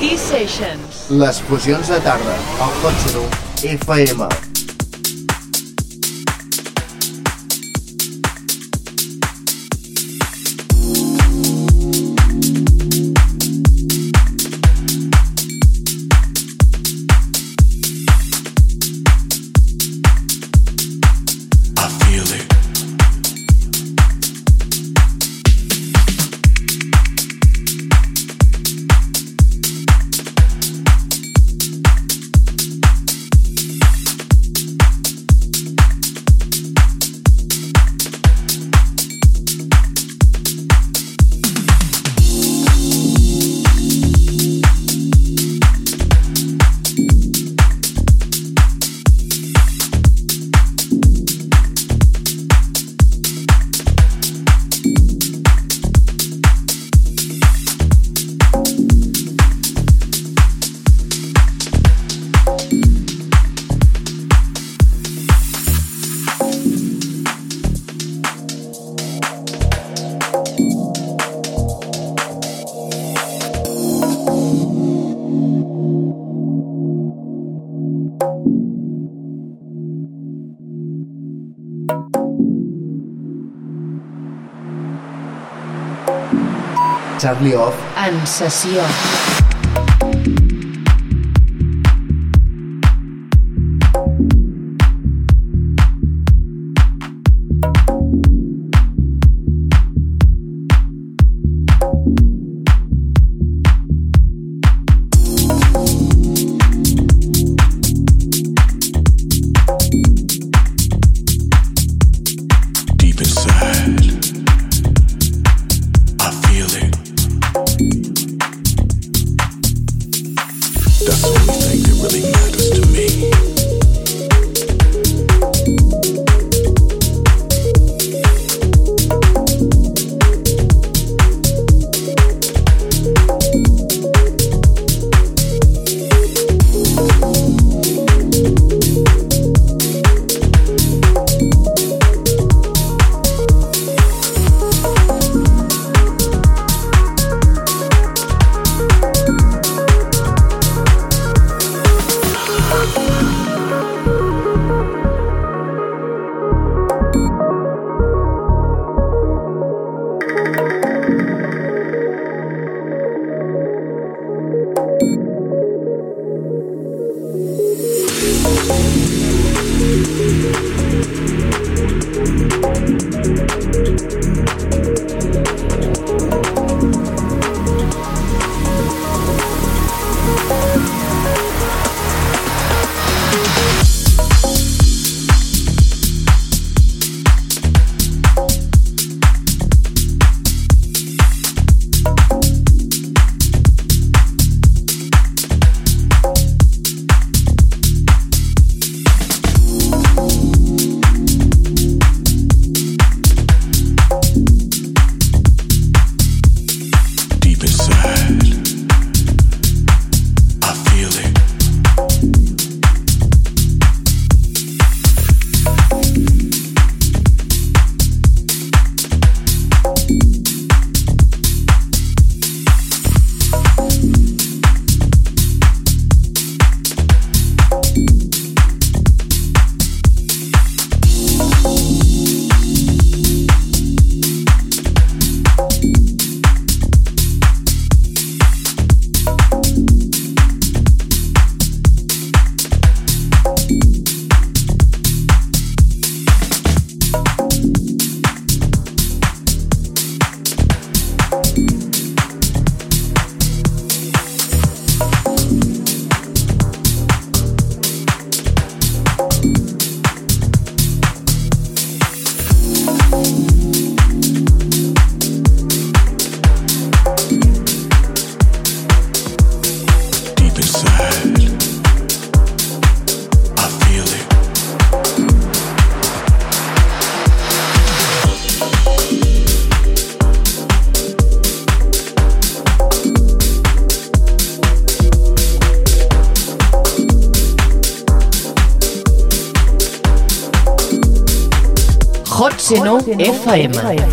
T-Sessions. Les fusions de tarda, al Hot FM. Charlie Off En sessió. That's the only thing that really matters to me. Seno FM.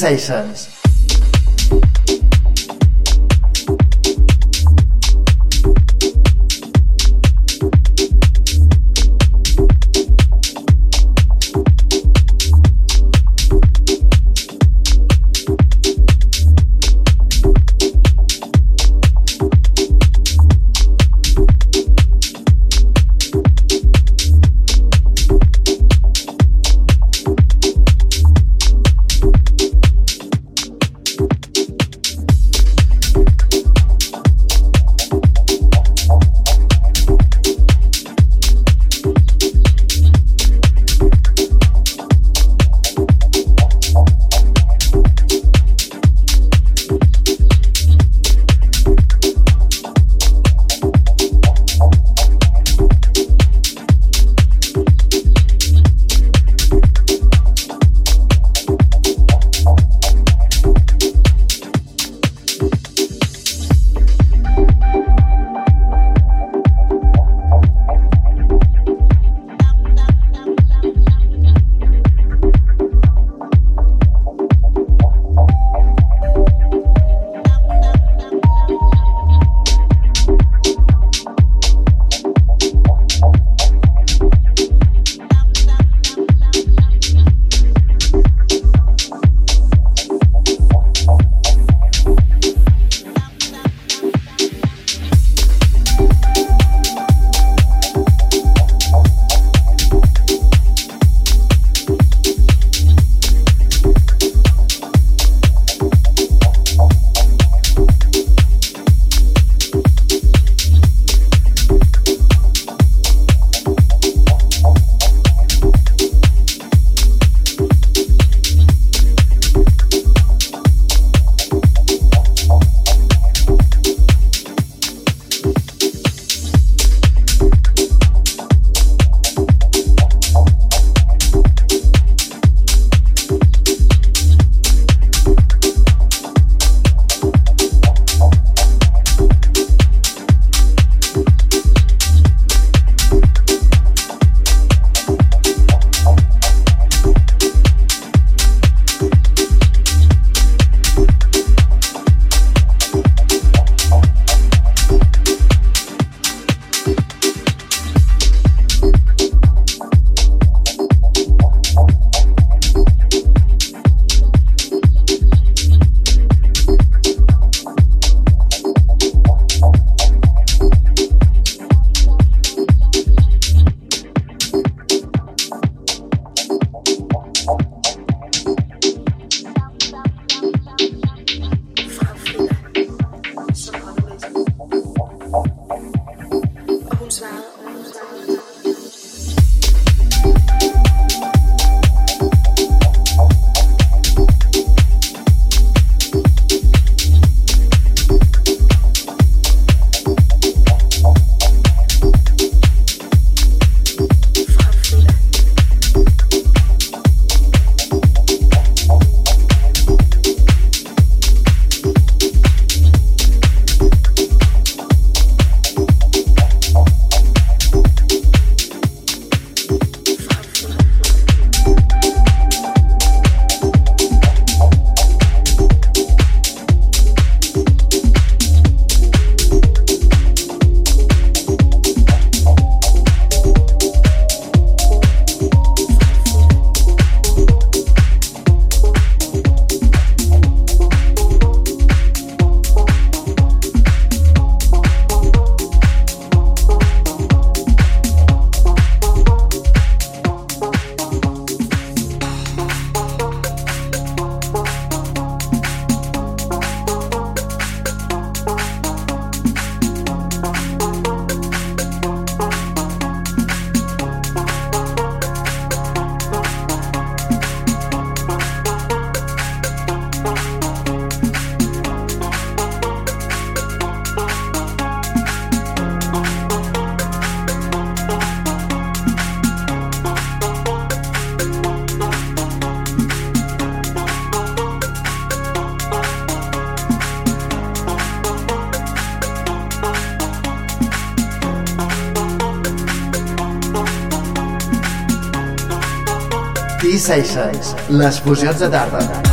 T-Sessions. Sessions, les fusions de tarda.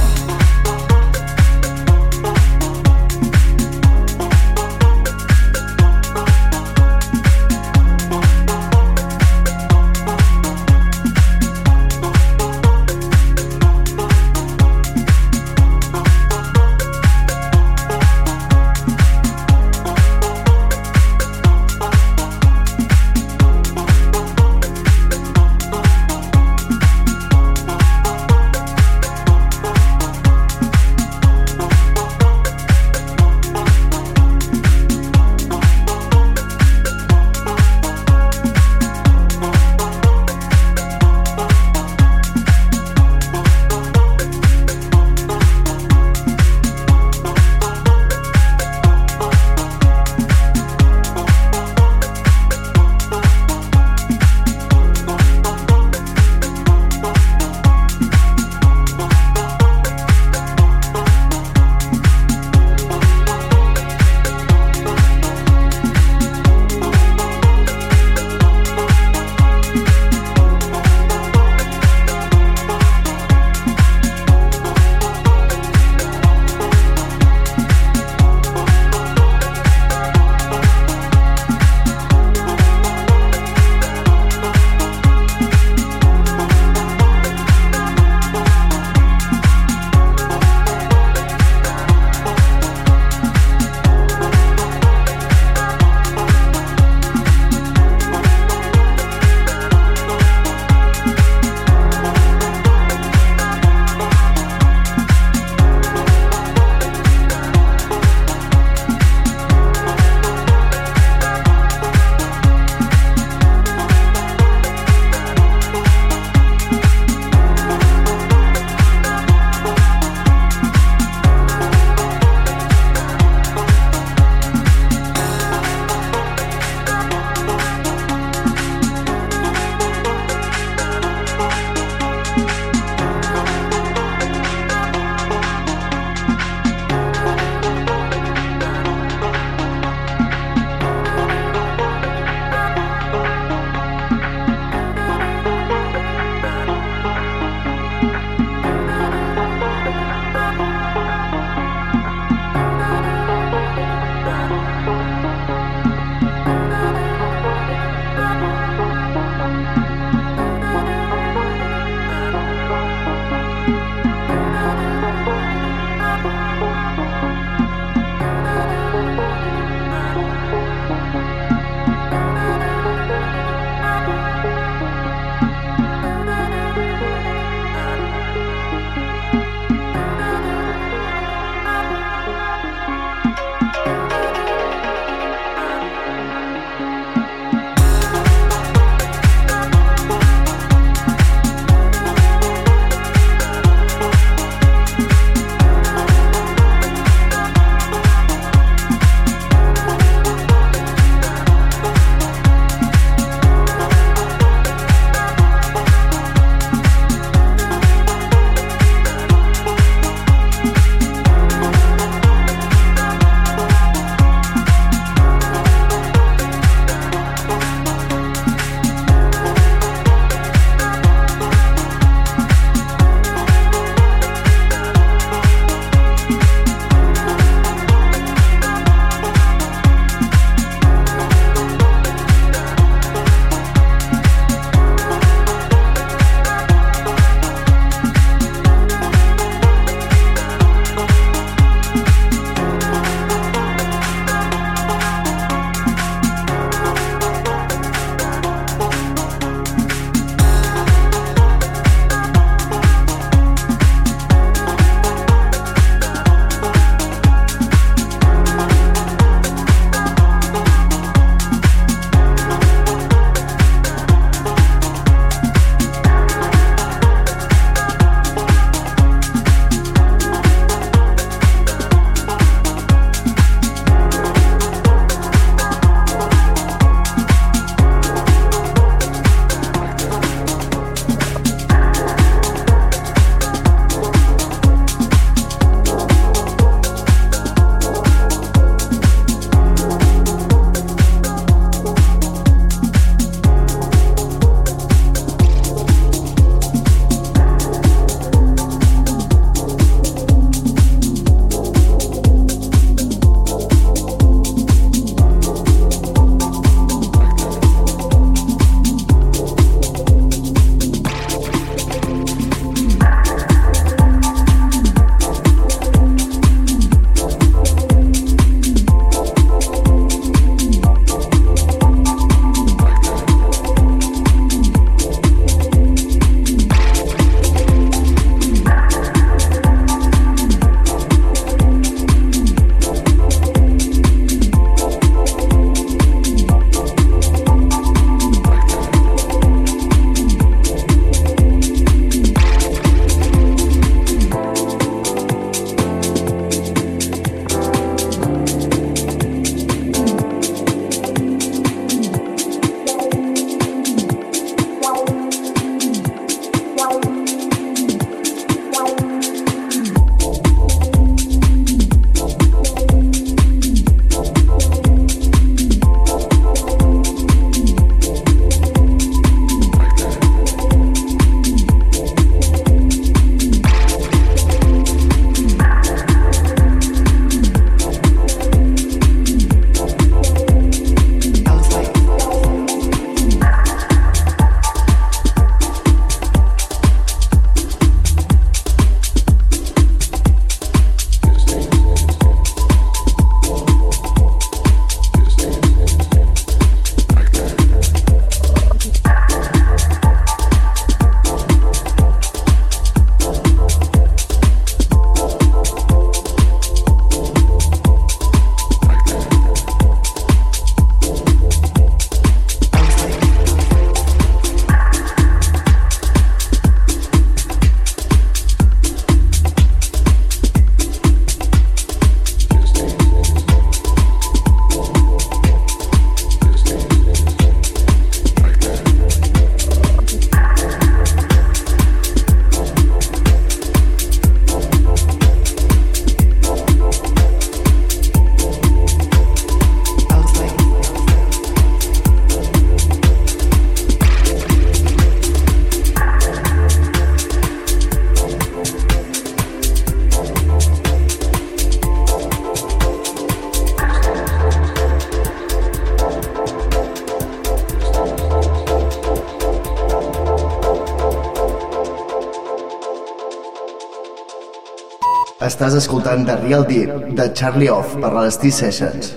Estàs escoltant The Real Deep de Charlie Off per les T-Sessions.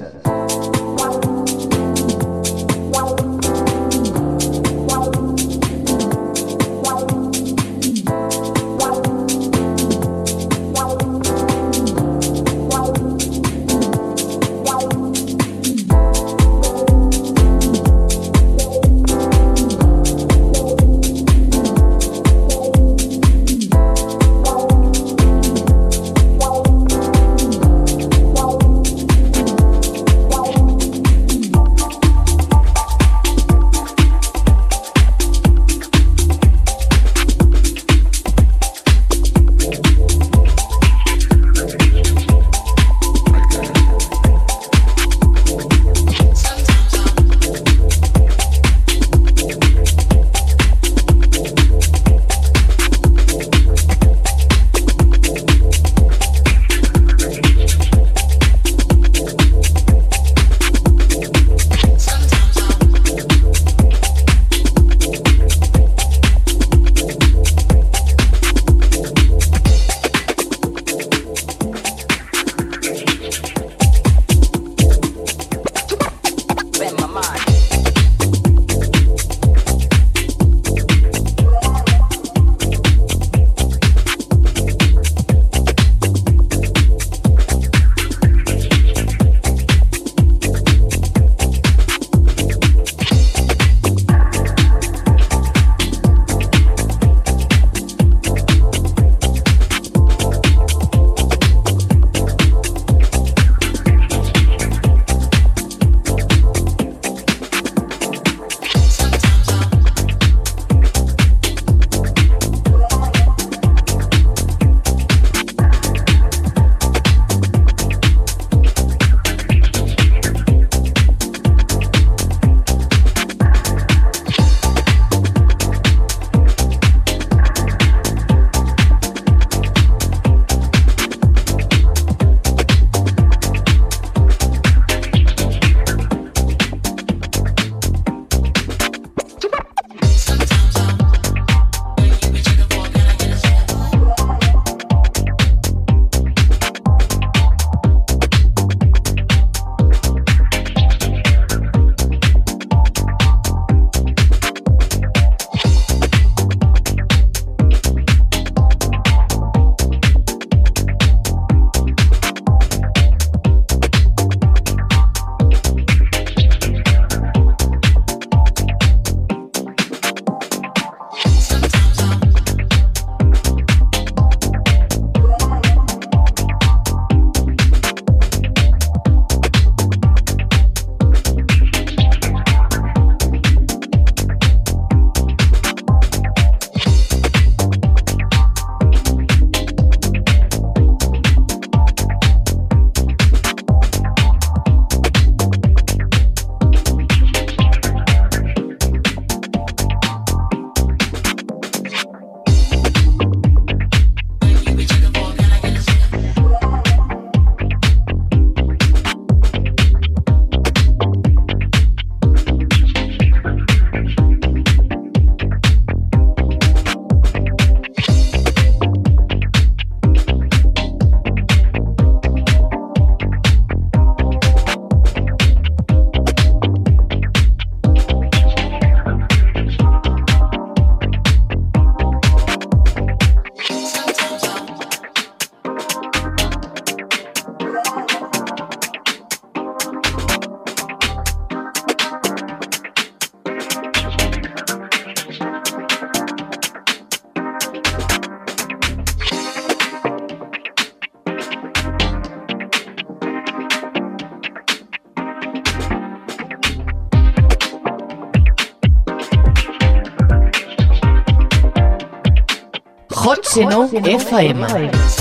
Seno FM.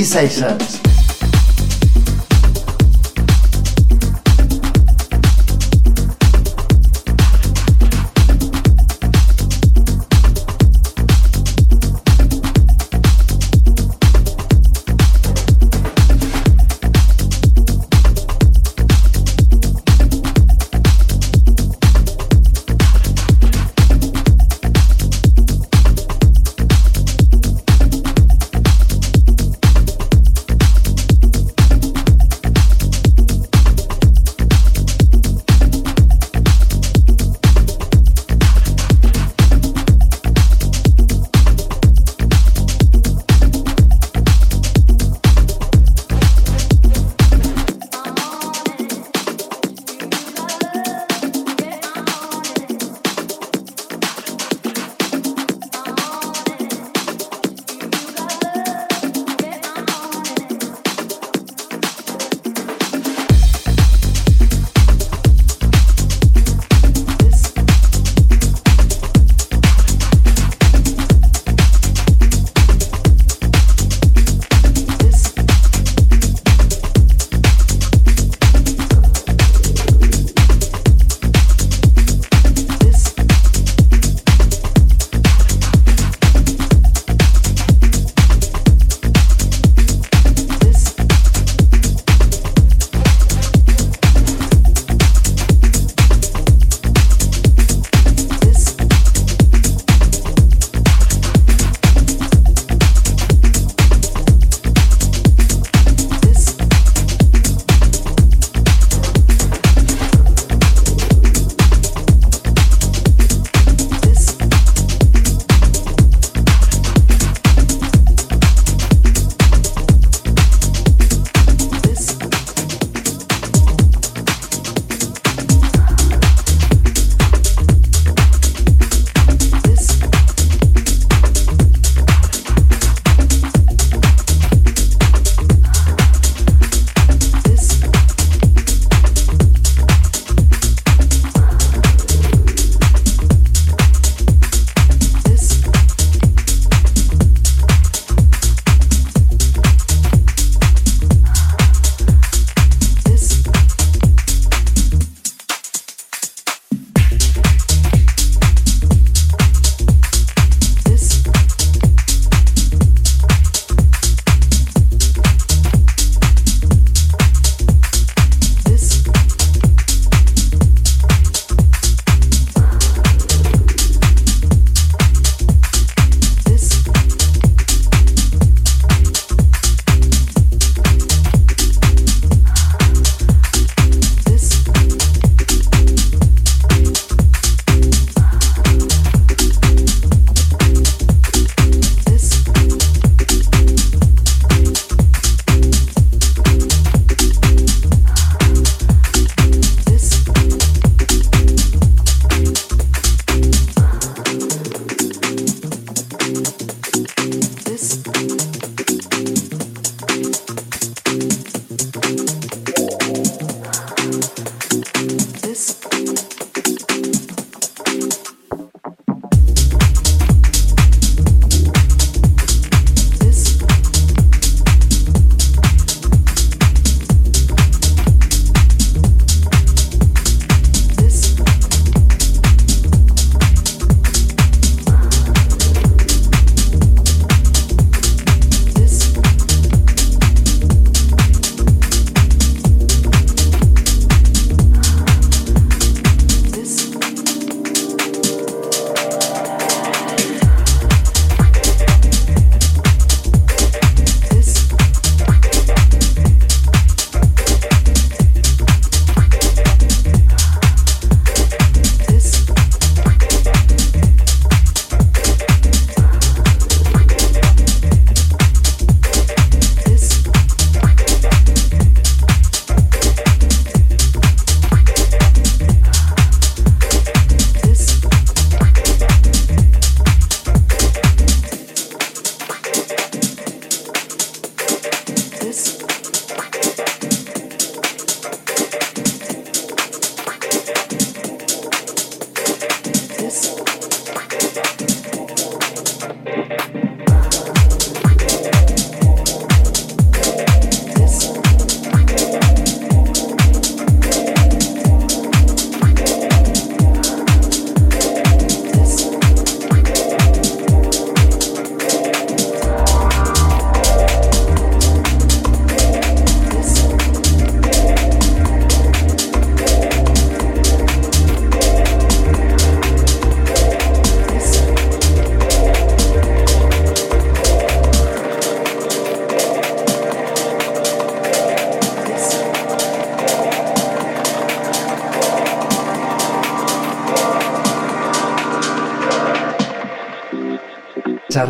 T-Sessions.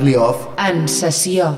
Charlie Off. En sessió.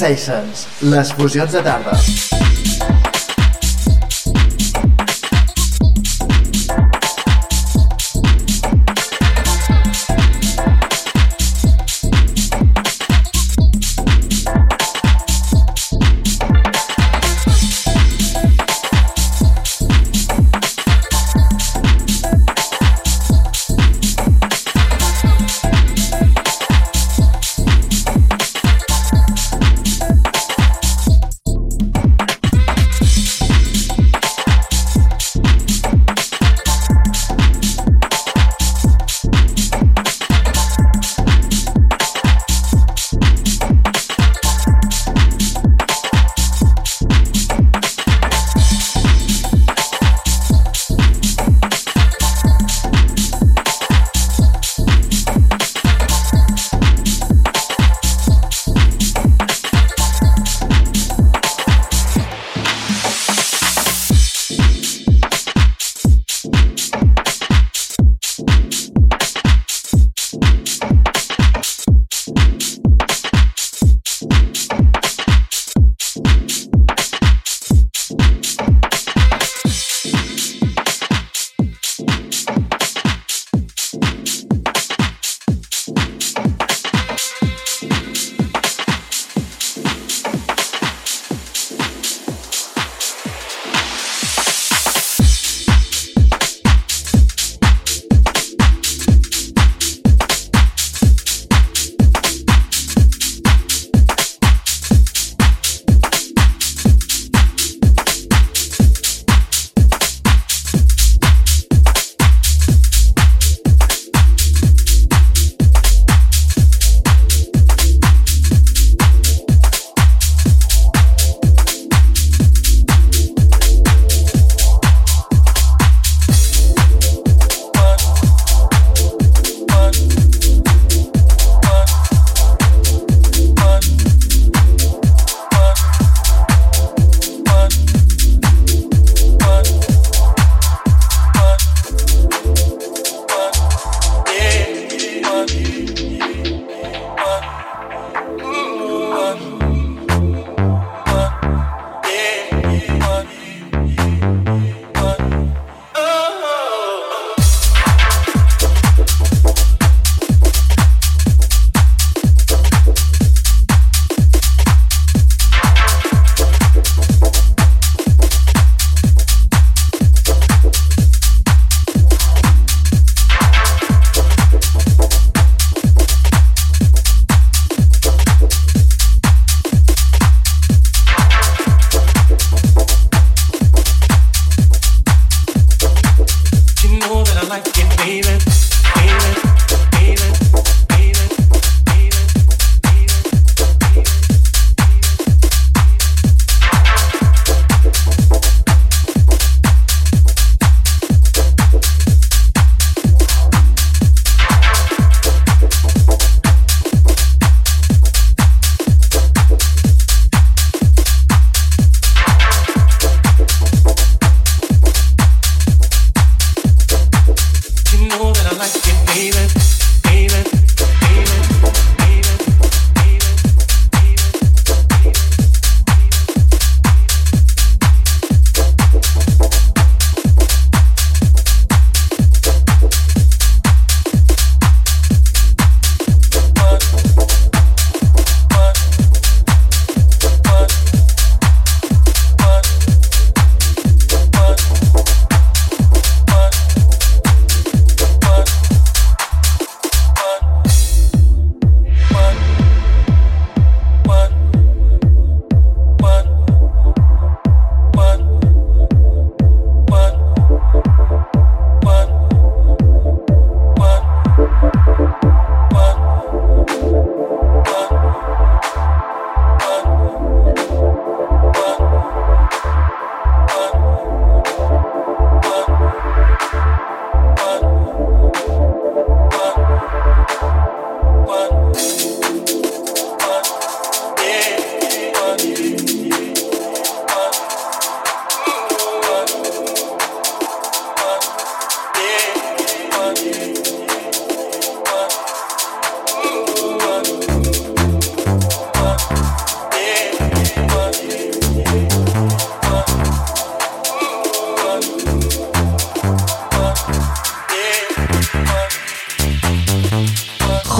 T-Sessions, les fusions de tarda.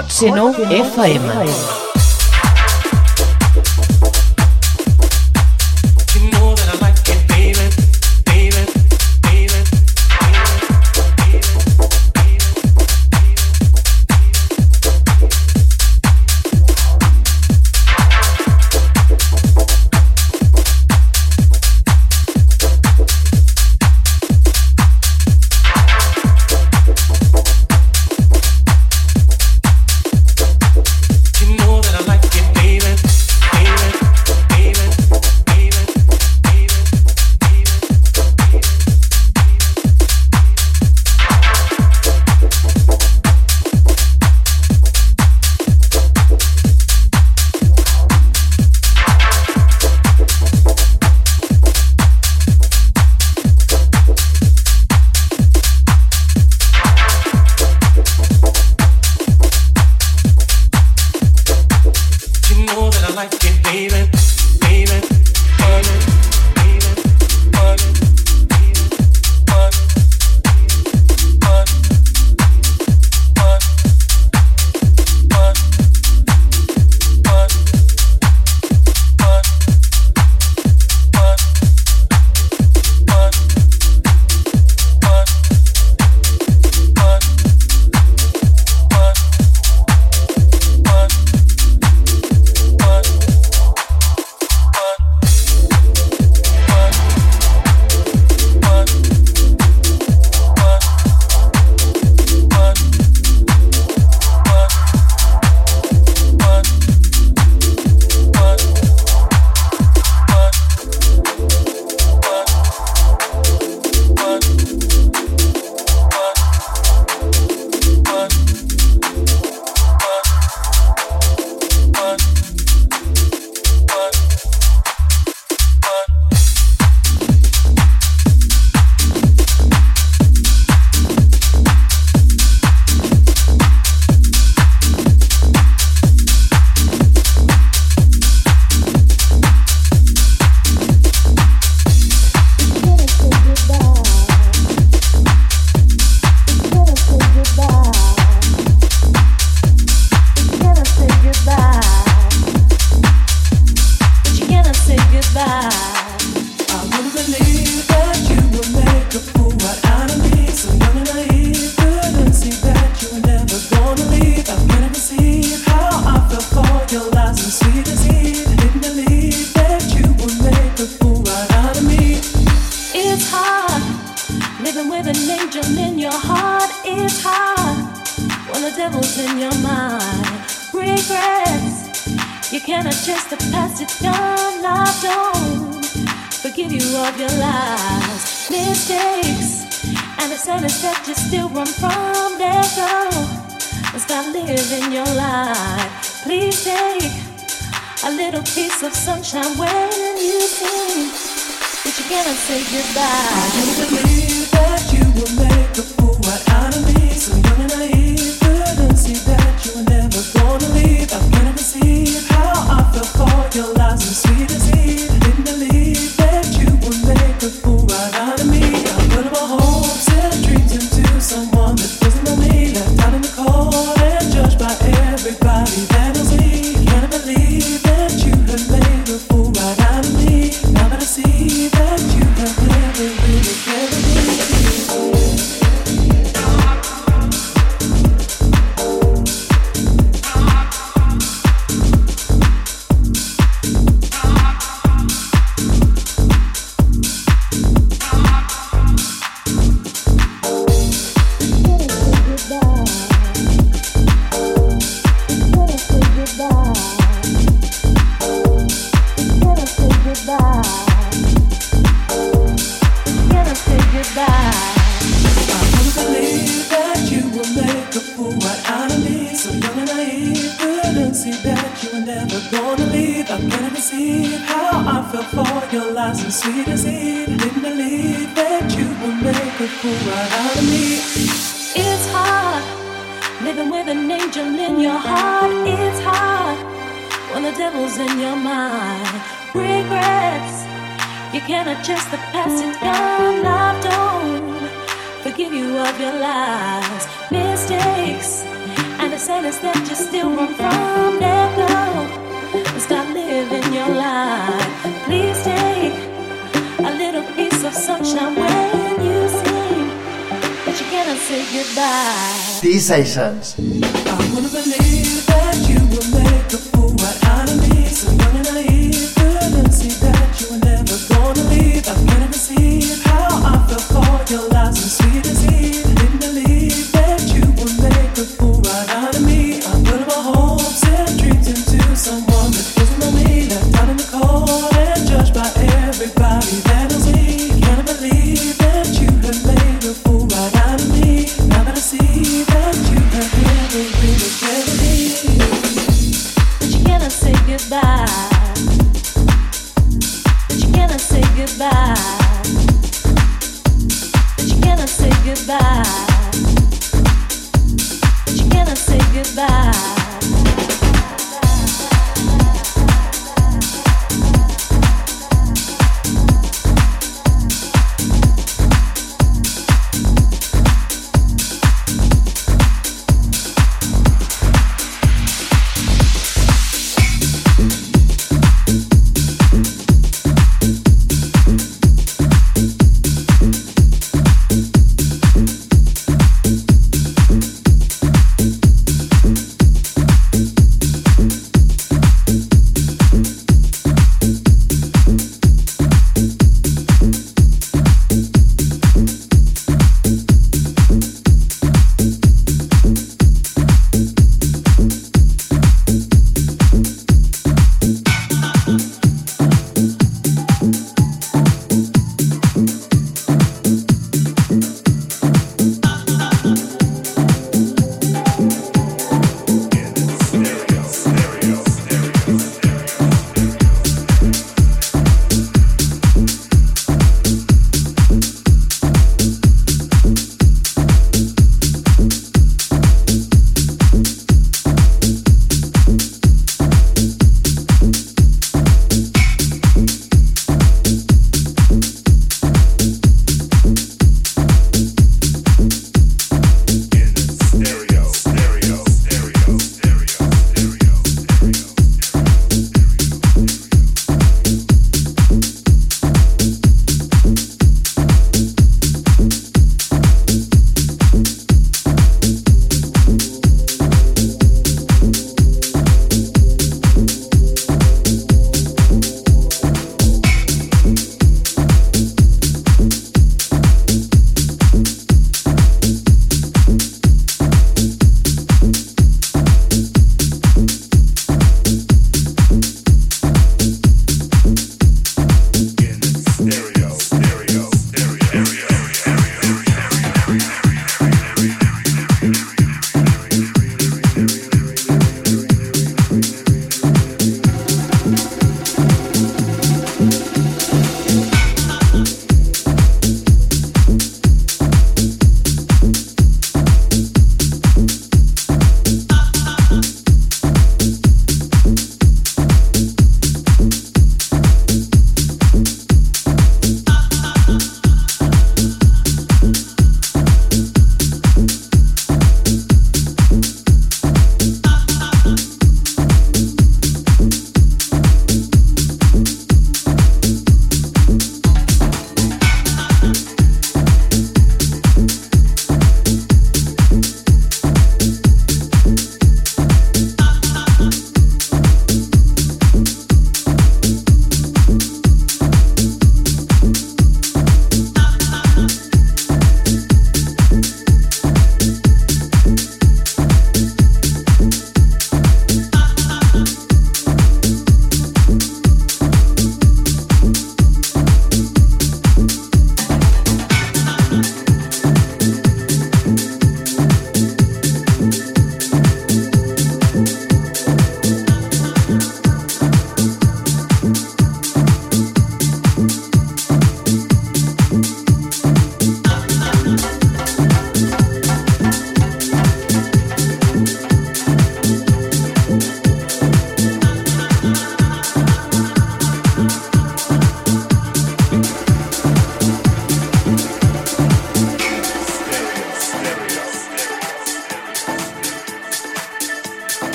Xeno FM. T-Sessions. Goodbye.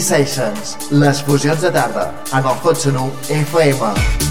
T-Sessions, les fusions de tarda, en el Hot 1 FM.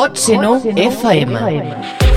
Hot Seno FM.